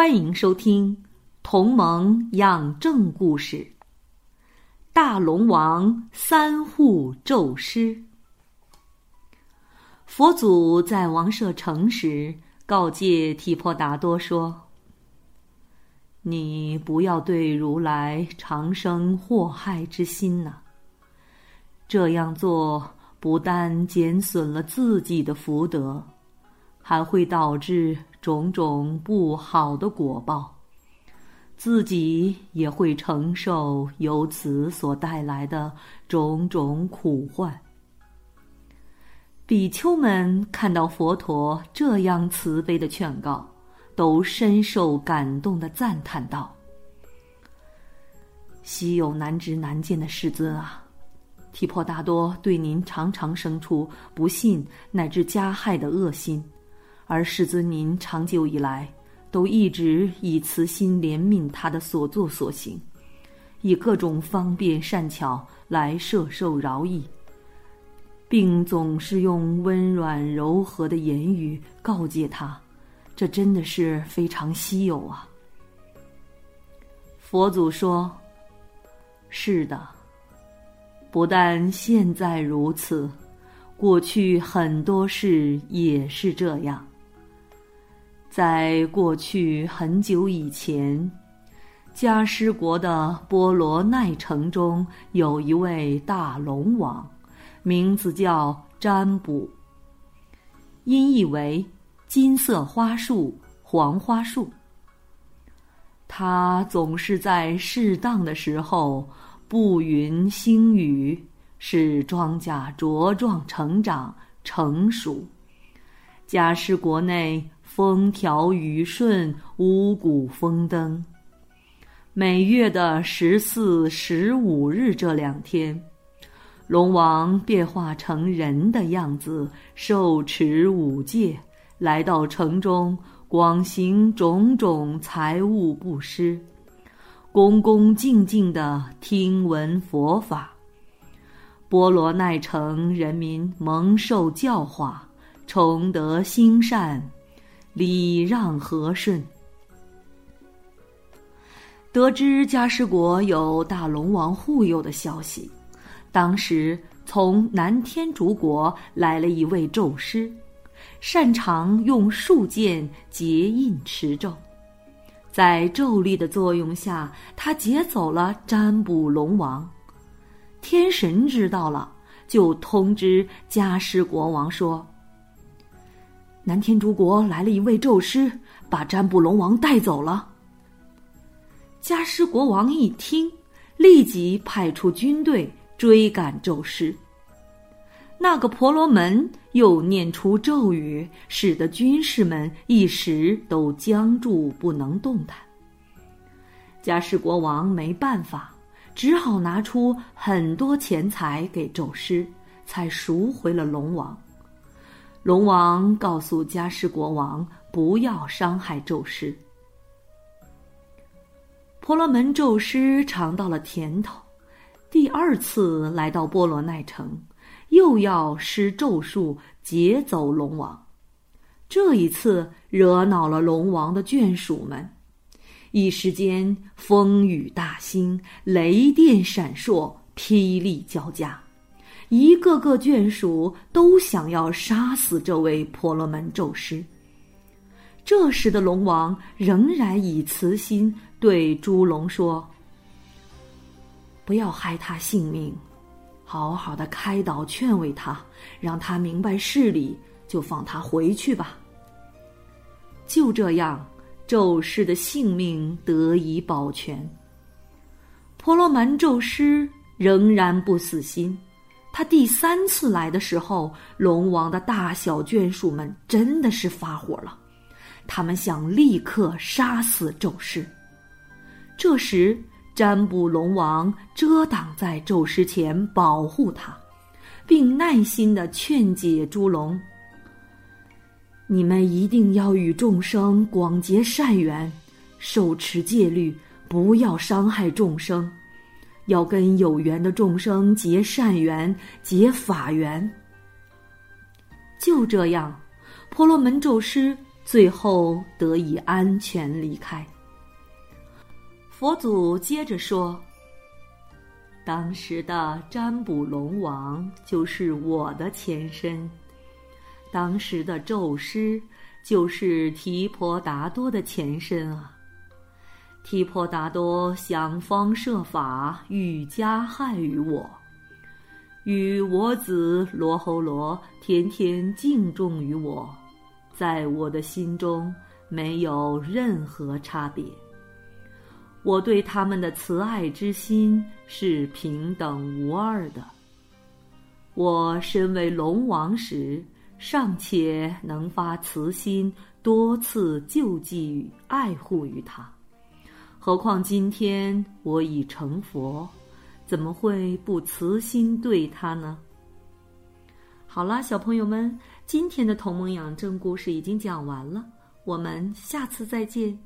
欢迎收听《同盟养正故事》。大龙王三护咒师。佛祖在王舍城时，告诫提婆达多说：“你不要对如来长生祸害之心呐。这样做不但减损了自己的福德，还会导致……”种种不好的果报，自己也会承受由此所带来的种种苦患。比丘们看到佛陀这样慈悲的劝告，都深受感动的赞叹道：“稀有难知难见的世尊啊！提婆达多对您常常生出不信乃至加害的恶心。”而世尊您长久以来都一直以慈心怜悯他的所作所行，以各种方便善巧来摄受饶益，并总是用温软柔和的言语告诫他，这真的是非常稀有啊！佛祖说：“是的，不但现在如此，过去很多事也是这样。”在过去很久以前，迦湿国的波罗奈城中有一位大龙王，名字叫占卜，音译为金色花树、黄花树。他总是在适当的时候布云星雨，使庄稼茁壮成长、成熟。迦湿国内。风调雨顺，五谷丰登。每月的十四、十五日这两天，龙王变化成人的样子，受持五戒，来到城中，广行种种财物布施，恭恭敬敬的听闻佛法。波罗奈城人民蒙受教化，崇德兴善。礼让和顺。得知迦湿国有大龙王护佑的消息，当时从南天竺国来了一位咒师，擅长用树剑结印持咒。在咒力的作用下，他劫走了占卜龙王。天神知道了，就通知迦湿国王说。南天竺国来了一位咒师，把占卜龙王带走了。迦湿国王一听，立即派出军队追赶咒师。那个婆罗门又念出咒语，使得军士们一时都僵住，不能动弹。迦湿国王没办法，只好拿出很多钱财给咒师，才赎回了龙王。龙王告诉迦湿国王不要伤害咒师。婆罗门咒师尝到了甜头，第二次来到波罗奈城，又要施咒术劫走龙王。这一次惹恼了龙王的眷属们，一时间风雨大兴，雷电闪烁，霹雳交加。一个个眷属都想要杀死这位婆罗门咒师。这时的龙王仍然以慈心对猪龙说：“不要害他性命，好好的开导劝慰他，让他明白事理，就放他回去吧。”就这样，咒师的性命得以保全。婆罗门咒师仍然不死心。他第三次来的时候，龙王的大小眷属们真的是发火了。他们想立刻杀死宙斯。这时，占卜龙王遮挡在宙斯前，保护他，并耐心的劝解猪龙：“你们一定要与众生广结善缘，手持戒律，不要伤害众生，要跟有缘的众生结善缘，结法缘。”就这样，婆罗门咒师最后得以安全离开。佛祖接着说：“当时的占卜龙王就是我的前身，当时的宙师就是提婆达多的前身啊。提婆达多想方设法欲加害于我，与我子罗侯罗天天敬重于我，在我的心中没有任何差别。”我对他们的慈爱之心是平等无二的。我身为龙王时，尚且能发慈心，多次救济与爱护于他，何况今天我已成佛，怎么会不慈心对他呢？好啦，小朋友们，今天的同盟养正故事已经讲完了，我们下次再见。